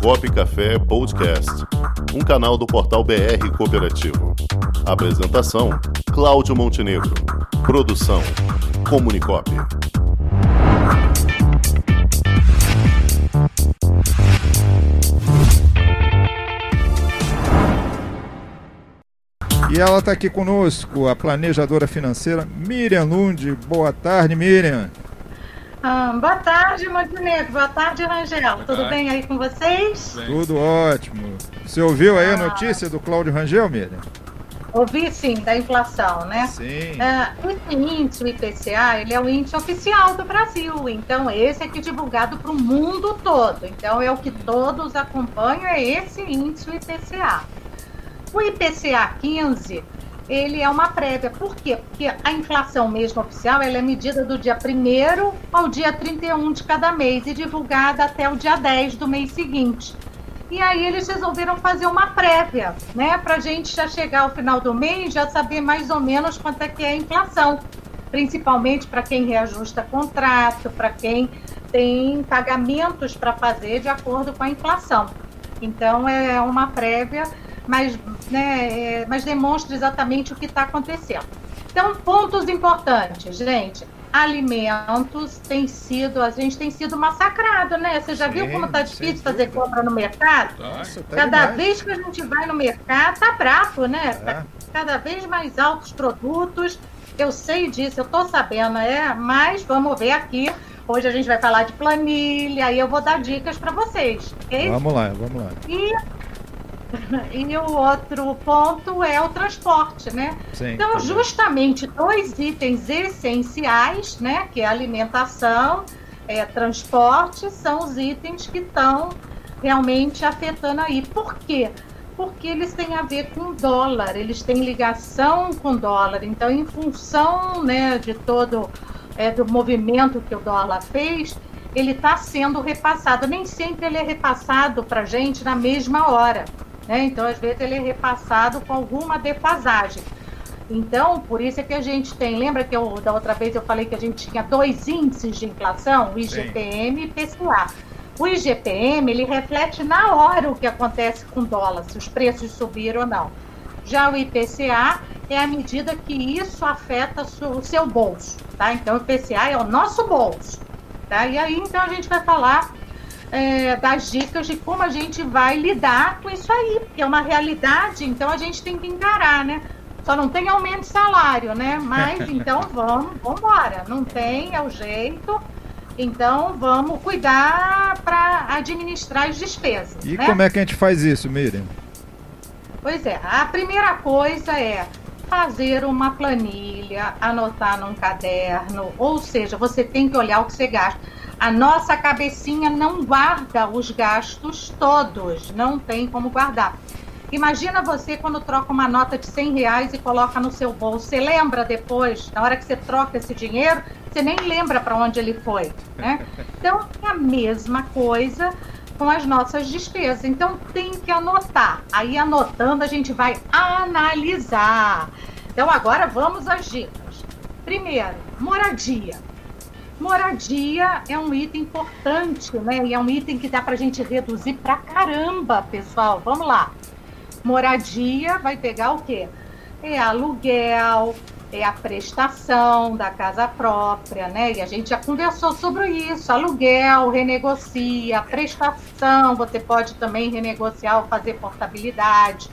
Comunicop Café Podcast, um canal do portal BR Cooperativo. Apresentação: Cláudio Montenegro. Produção: Comunicop. E ela está aqui conosco, a planejadora financeira Miriam Lund. Boa tarde, Miriam. Ah, boa tarde, Montenegro. Boa tarde, Rangel. Tudo bem aí com vocês? Bem. Tudo ótimo. Você ouviu aí ah. a notícia do Cláudio Rangel, Miriam? Ouvi sim, da inflação, né? Sim. Uh, esse índice, o IPCA, ele é o índice oficial do Brasil. Então, esse é que é divulgado para o mundo todo. Então, é o que todos acompanham, é esse índice, o IPCA. O IPCA 15, ele é uma prévia. Por quê? Porque a inflação mesmo oficial, ela é medida do dia 1 ao dia 31 de cada mês e divulgada até o dia 10 do mês seguinte. E aí eles resolveram fazer uma prévia, né? Para a gente já chegar ao final do mês já saber mais ou menos quanto é que é a inflação. Principalmente para quem reajusta contrato, para quem tem pagamentos para fazer de acordo com a inflação. Então é uma prévia mas, né, é, mas demonstra exatamente o que está acontecendo. Então, pontos importantes, gente. Alimentos tem sido, a gente tem sido massacrado, né? Você já sim, viu como está difícil fazer dúvida. compra no mercado? Nossa, tá Cada demais. vez que a gente vai no mercado, tá bravo, né? É. Cada vez mais altos produtos. Eu sei disso, eu tô sabendo, é, mas vamos ver aqui. Hoje a gente vai falar de planilha e eu vou dar dicas para vocês, ok? Vamos lá, vamos lá. E e o outro ponto é o transporte, né? Sim, então, também. justamente dois itens essenciais, né? Que é alimentação, é transporte, são os itens que estão realmente afetando aí. Por quê? Porque eles têm a ver com dólar, eles têm ligação com dólar. Então, em função né, de todo é, do movimento que o dólar fez, ele está sendo repassado. Nem sempre ele é repassado para a gente na mesma hora. Né? Então, às vezes, ele é repassado com alguma defasagem. Então, por isso é que a gente tem. Lembra que eu, da outra vez eu falei que a gente tinha dois índices de inflação, o IGPM Sim. e IPCA. O IGPM ele reflete na hora o que acontece com o dólar, se os preços subiram ou não. Já o IPCA é a medida que isso afeta o seu bolso, tá? Então o IPCA é o nosso bolso, tá? E aí então a gente vai falar é, das dicas de como a gente vai lidar com isso aí, porque é uma realidade, então a gente tem que encarar, né? Só não tem aumento de salário, né? Mas então vamos, vamos embora. Não tem, é o jeito. Então vamos cuidar para administrar as despesas. E né? como é que a gente faz isso, Miriam? Pois é, a primeira coisa é fazer uma planilha, anotar num caderno, ou seja, você tem que olhar o que você gasta a nossa cabecinha não guarda os gastos todos, não tem como guardar. Imagina você quando troca uma nota de 100 reais e coloca no seu bolso. Você lembra depois, na hora que você troca esse dinheiro, você nem lembra para onde ele foi. Né? Então, é a mesma coisa com as nossas despesas. Então, tem que anotar. Aí, anotando, a gente vai analisar. Então, agora vamos às dicas. Primeiro, moradia. Moradia é um item importante, né? E é um item que dá para a gente reduzir pra caramba, pessoal. Vamos lá. Moradia vai pegar o quê? É aluguel, é a prestação da casa própria, né? E a gente já conversou sobre isso. Aluguel, renegocia, prestação, você pode também renegociar ou fazer portabilidade.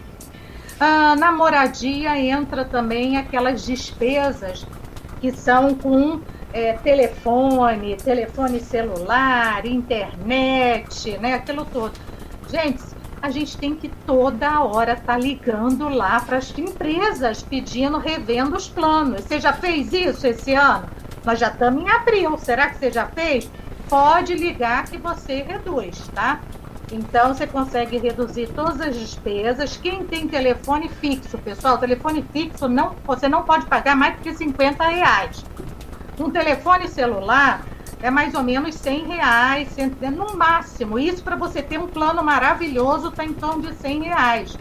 Ah, na moradia entra também aquelas despesas que são com é, telefone, telefone celular, internet, né? Aquilo todo. Gente, a gente tem que toda hora estar tá ligando lá para as empresas pedindo, revendo os planos. Você já fez isso esse ano? Nós já estamos em abril. Será que você já fez? Pode ligar que você reduz, tá? Então você consegue reduzir todas as despesas. Quem tem telefone fixo, pessoal, telefone fixo não, você não pode pagar mais do que 50 reais. Um telefone celular é mais ou menos 100 reais, no máximo. Isso para você ter um plano maravilhoso está em torno de 100 reais.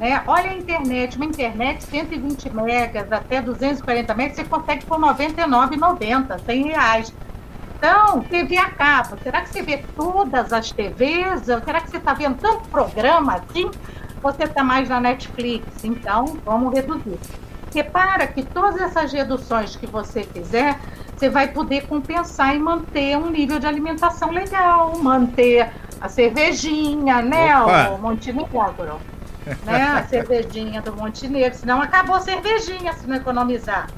Né? Olha a internet, uma internet 120 megas até 240 megas, você consegue por R$ 99,90, 100 reais. Então, TV a cabo, será que você vê todas as TVs? Será que você está vendo tanto programa assim? Você está mais na Netflix? Então, vamos reduzir. Repara que todas essas reduções que você fizer, você vai poder compensar e manter um nível de alimentação legal, manter a cervejinha, né, Opa. o Montenegro. né, a cervejinha do Montenegro, senão acabou a cervejinha se não economizar.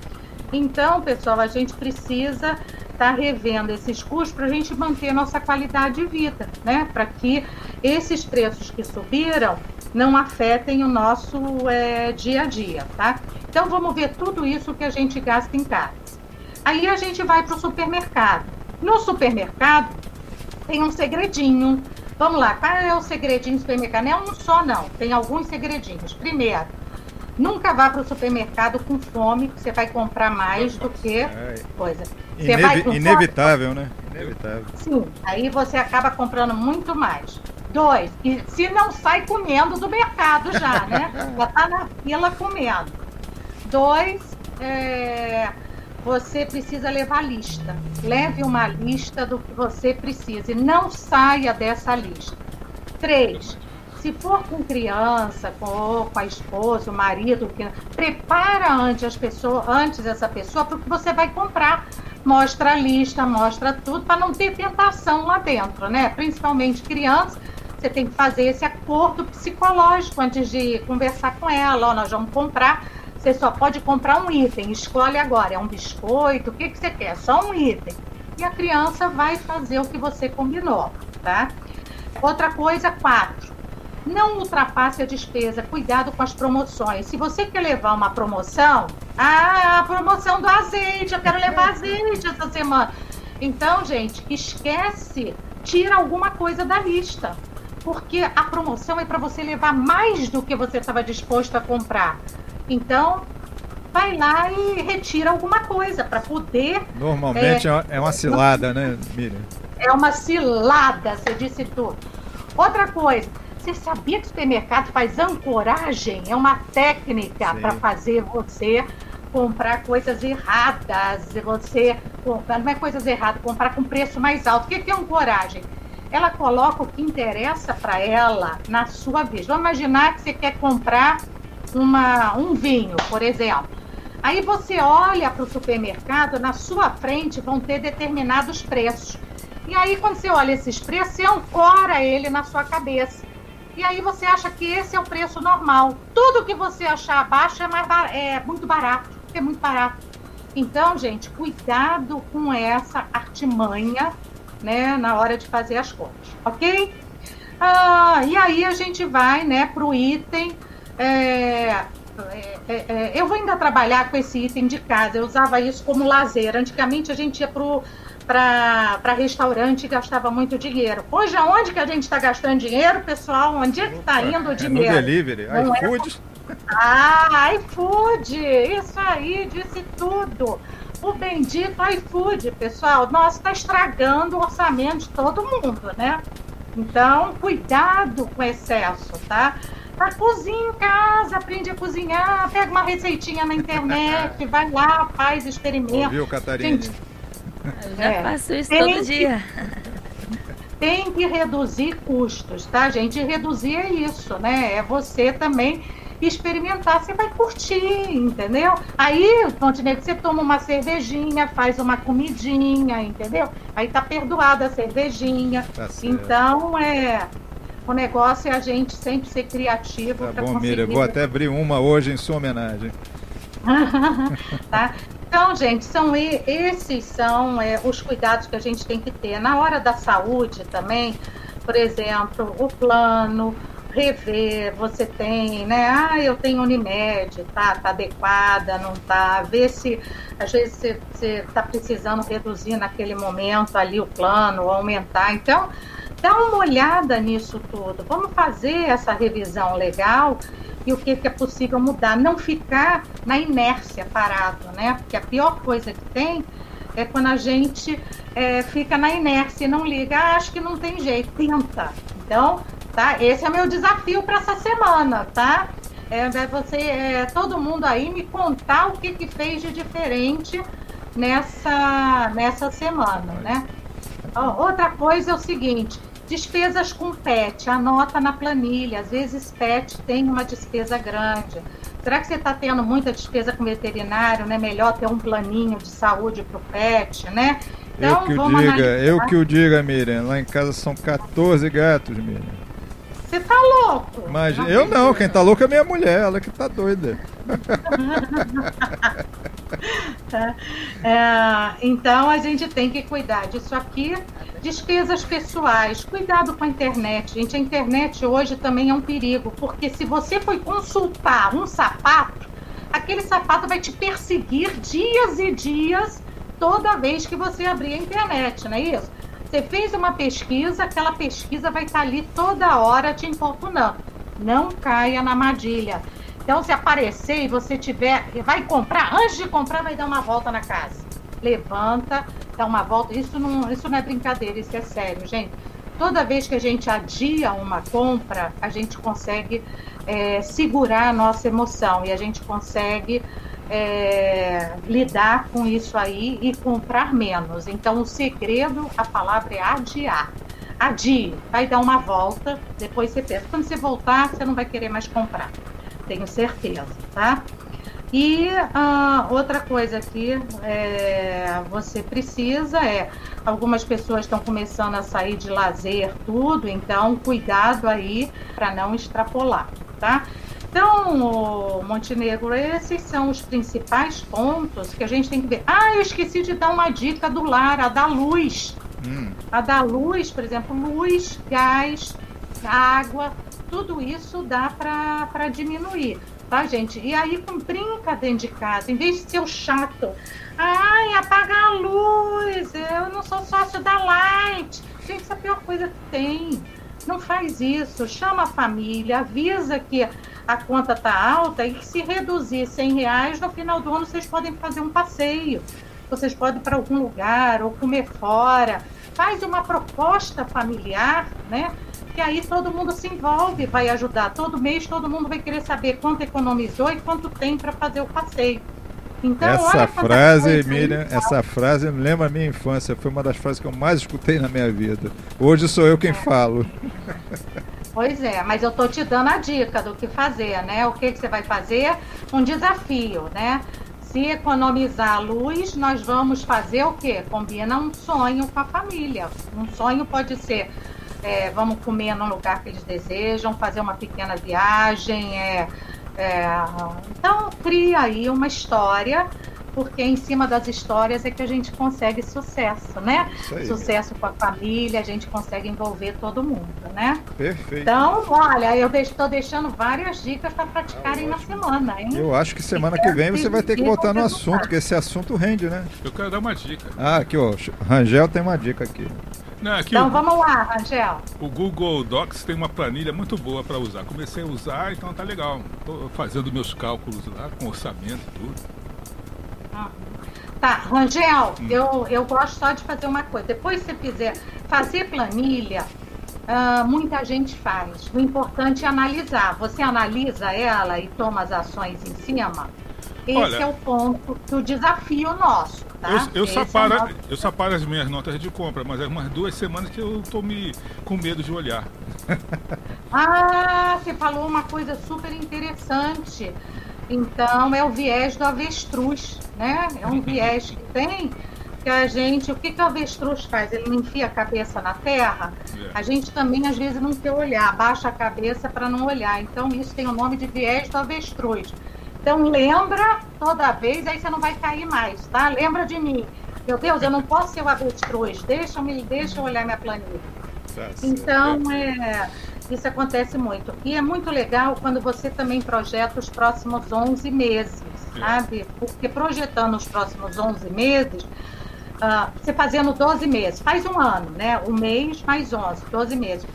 Então, pessoal, a gente precisa estar tá revendo esses custos para a gente manter nossa qualidade de vida, né? Para que esses preços que subiram não afetem o nosso é, dia a dia, tá? Então, vamos ver tudo isso que a gente gasta em casa. Aí a gente vai para o supermercado. No supermercado, tem um segredinho. Vamos lá, qual é o segredinho do supermercado? Não é um só, não. Tem alguns segredinhos. Primeiro, nunca vá para o supermercado com fome, você vai comprar mais do que coisa. Você Inevi vai com inevitável, fome, né? Inevitável. Sim, aí você acaba comprando muito mais. Dois, e se não sai comendo do mercado já, né? já está na fila comendo. Dois, é você precisa levar lista. Leve uma lista do que você precisa e não saia dessa lista. Três, se for com criança, com, com a esposa, o marido, prepara antes, as pessoas, antes essa pessoa para o que você vai comprar. Mostra a lista, mostra tudo, para não ter tentação lá dentro, né? Principalmente criança, você tem que fazer esse acordo psicológico antes de conversar com ela. Ó, nós vamos comprar você só pode comprar um item, escolhe agora, é um biscoito, o que, que você quer? Só um item. E a criança vai fazer o que você combinou, tá? Outra coisa, quatro. Não ultrapasse a despesa, cuidado com as promoções. Se você quer levar uma promoção, ah, a promoção do azeite, eu quero levar azeite essa semana. Então, gente, esquece, tira alguma coisa da lista. Porque a promoção é para você levar mais do que você estava disposto a comprar. Então, vai lá e retira alguma coisa para poder. Normalmente é, é uma cilada, né, Miriam? É uma cilada, você disse tudo. Outra coisa, você sabia que o supermercado faz ancoragem? É uma técnica para fazer você comprar coisas erradas. Você comprar, não é coisas erradas, comprar com preço mais alto. O que é ancoragem? Ela coloca o que interessa para ela na sua vista. Vamos imaginar que você quer comprar uma, um vinho, por exemplo. Aí você olha para o supermercado, na sua frente vão ter determinados preços. E aí, quando você olha esses preços, você ancora ele na sua cabeça. E aí você acha que esse é o preço normal. Tudo que você achar abaixo é, mais é muito barato. É muito barato. Então, gente, cuidado com essa artimanha, né, na hora de fazer as contas, ok? Ah, e aí a gente vai, né, para o item é, é, eu vou ainda trabalhar com esse item de casa. Eu usava isso como lazer. Antigamente a gente ia para restaurante e gastava muito dinheiro. Hoje, aonde que a gente está gastando dinheiro, pessoal? Onde é que está indo o dinheiro? É no delivery, Não iFood. É... Ah, iFood! Isso aí, disse tudo. O bendito iFood, pessoal. Nossa, está estragando o orçamento de todo mundo, né? Então, cuidado com excesso, tá? Tá, cozinha em casa, aprende a cozinhar, pega uma receitinha na internet, vai lá, faz, experimenta. Viu, Catarina? Gente, Eu já é, faço isso todo que, dia. Tem que reduzir custos, tá, gente? reduzir é isso, né? É você também experimentar, você vai curtir, entendeu? Aí, Montenegro, você toma uma cervejinha, faz uma comidinha, entendeu? Aí tá perdoada a cervejinha. Tá então, é o negócio é a gente sempre ser criativo. Tá bom, conseguir... Miriam, vou até abrir uma hoje em sua homenagem. tá? Então, gente, são esses são é, os cuidados que a gente tem que ter. Na hora da saúde também, por exemplo, o plano, rever, você tem, né? Ah, eu tenho Unimed, tá, tá adequada, não tá? Ver se às vezes você, você tá precisando reduzir naquele momento ali o plano, aumentar. Então, dá uma olhada nisso tudo. Vamos fazer essa revisão legal e o que, que é possível mudar. Não ficar na inércia parado, né? Porque a pior coisa que tem é quando a gente é, fica na inércia e não liga. Ah, acho que não tem jeito, tenta. Então, tá? Esse é meu desafio para essa semana, tá? É, você, é, todo mundo aí me contar o que, que fez de diferente nessa, nessa semana, né? outra coisa é o seguinte: despesas com PET, anota na planilha. Às vezes PET tem uma despesa grande. Será que você está tendo muita despesa com veterinário? Não é melhor ter um planinho de saúde para o pet, né? Então, eu que o diga, analisar. eu que o diga, Miriam. Lá em casa são 14 gatos, Miriam. Você tá louco? Mas não eu não, quem tá louco é minha mulher, ela que tá doida. é, então a gente tem que cuidar disso aqui. Despesas pessoais, cuidado com a internet, gente. A internet hoje também é um perigo, porque se você foi consultar um sapato, aquele sapato vai te perseguir dias e dias toda vez que você abrir a internet, não é isso? Você fez uma pesquisa, aquela pesquisa vai estar ali toda hora te importunando. Não caia na armadilha. Então, se aparecer e você tiver, vai comprar, antes de comprar, vai dar uma volta na casa. Levanta, dá uma volta. Isso não, isso não é brincadeira, isso é sério, gente. Toda vez que a gente adia uma compra, a gente consegue é, segurar a nossa emoção e a gente consegue é, lidar com isso aí e comprar menos. Então, o segredo, a palavra é adiar. Adie, vai dar uma volta, depois você pensa. Quando você voltar, você não vai querer mais comprar. Tenho certeza, tá? E uh, outra coisa que é, você precisa é, algumas pessoas estão começando a sair de lazer, tudo, então cuidado aí para não extrapolar, tá? Então, Montenegro, esses são os principais pontos que a gente tem que ver. Ah, eu esqueci de dar uma dica do lar, a da luz. Hum. A da luz, por exemplo, luz, gás, água, tudo isso dá para diminuir, tá, gente? E aí, com brinca dentro de casa, em vez de ser o chato, ai, apaga a luz, eu não sou sócio da Light. Gente, isso é a pior coisa que tem. Não faz isso, chama a família, avisa que a conta está alta e que se reduzir 100 reais, no final do ano vocês podem fazer um passeio, vocês podem ir para algum lugar ou comer fora. Faz uma proposta familiar, né? Que aí todo mundo se envolve, vai ajudar. Todo mês todo mundo vai querer saber quanto economizou e quanto tem para fazer o passeio. Então, essa frase, Miriam, essa frase me lembra a minha infância. Foi uma das frases que eu mais escutei na minha vida. Hoje sou eu quem é. falo. Pois é, mas eu tô te dando a dica do que fazer, né? O que, que você vai fazer? Um desafio, né? Se economizar a luz, nós vamos fazer o quê? Combina um sonho com a família. Um sonho pode ser é, vamos comer no lugar que eles desejam, fazer uma pequena viagem. É, é, então, cria aí uma história porque em cima das histórias é que a gente consegue sucesso, né? Sucesso com a família, a gente consegue envolver todo mundo, né? Perfeito. Então, olha, eu estou deixando várias dicas para praticarem ah, na semana, hein? Eu acho que semana que vem você vai ter que voltar no assunto, que esse assunto rende, né? Eu quero dar uma dica. Ah, aqui, ó. Rangel tem uma dica aqui. Não, aqui então o, vamos lá, Rangel. O Google Docs tem uma planilha muito boa para usar. Comecei a usar, então tá legal. Estou fazendo meus cálculos lá, com orçamento e tudo. Tá, Rangel, hum. eu, eu gosto só de fazer uma coisa. Depois, se você fizer fazer planilha, uh, muita gente faz. O importante é analisar. Você analisa ela e toma as ações em cima. Esse Olha, é o ponto do desafio nosso. Tá? Eu, eu, separo, é nosso... eu separo as minhas notas de compra, mas é umas duas semanas que eu tô me com medo de olhar. ah, você falou uma coisa super interessante. Então é o viés do avestruz, né? É um viés que tem que a gente, o que, que o avestruz faz? Ele não enfia a cabeça na terra? É. A gente também às vezes não quer olhar, baixa a cabeça para não olhar. Então isso tem o nome de viés do avestruz. Então lembra toda vez, aí você não vai cair mais, tá? Lembra de mim. Meu Deus, eu não posso ser o avestruz. Deixa, me, deixa eu olhar minha planilha. Tá então, é, isso acontece muito. E é muito legal quando você também projeta os próximos 11 meses, sabe? Porque projetando os próximos 11 meses, uh, você fazendo 12 meses, faz um ano, né? Um mês mais 11, 12 meses.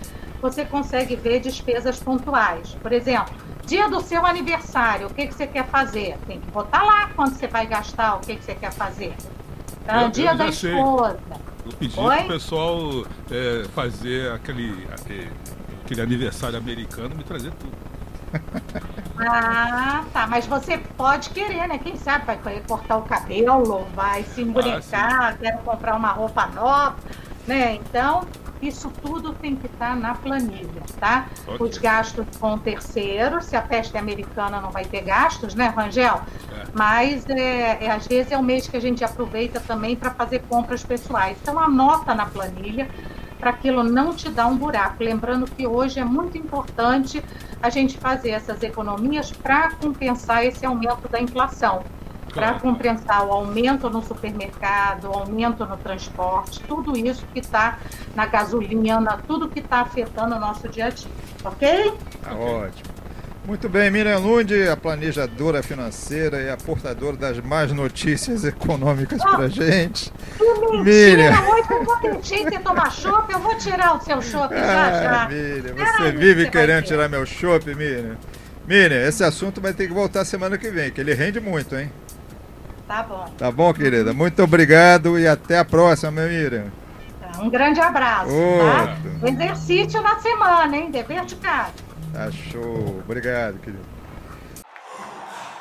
Você consegue ver despesas pontuais. Por exemplo, dia do seu aniversário, o que, que você quer fazer? Tem que botar lá quando você vai gastar, o que, que você quer fazer. Eu, dia da esposa. Eu pedi o pessoal é, fazer aquele, aquele aquele aniversário americano, me trazer tudo. Ah, tá. Mas você pode querer, né? Quem sabe vai cortar o cabelo, vai se embonicar, ah, quer comprar uma roupa nova. Né? Então, isso tudo tem que estar tá na planilha, tá? Okay. Os gastos com terceiros, se a peste americana não vai ter gastos, né, Rangel? É. Mas é, é, às vezes é o mês que a gente aproveita também para fazer compras pessoais. Então anota na planilha para aquilo não te dar um buraco. Lembrando que hoje é muito importante a gente fazer essas economias para compensar esse aumento da inflação para compensar o aumento no supermercado, o aumento no transporte, tudo isso que está na gasolina, tudo que está afetando o nosso dia a dia. Ok? Tá ótimo. Muito bem, Miriam Lund, a planejadora financeira e a portadora das mais notícias econômicas oh, para gente. Miriam! Hoje eu vou ter tomar chopp, eu vou tirar o seu chopp ah, já já. Miriam, você vive você querendo tirar meu chopp, Miriam. Miriam, esse assunto vai ter que voltar semana que vem, que ele rende muito, hein? Tá bom. Tá bom, querida? Muito obrigado e até a próxima, Miriam. Tá, um grande abraço. Tá? Exercício na semana, hein? Dever de casa. Tá show. Obrigado, querido.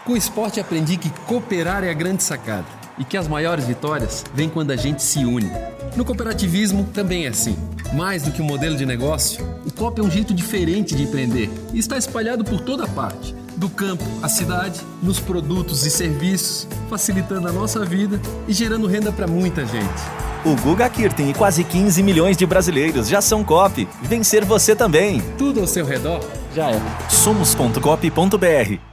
Com o esporte aprendi que cooperar é a grande sacada e que as maiores vitórias vêm quando a gente se une. No cooperativismo também é assim. Mais do que um modelo de negócio, o COP é um jeito diferente de empreender e está espalhado por toda parte do campo à cidade, nos produtos e serviços, facilitando a nossa vida e gerando renda para muita gente. O Guga Kirten e quase 15 milhões de brasileiros já são COP. Vencer você também. Tudo ao seu redor já é. Somos.cop.br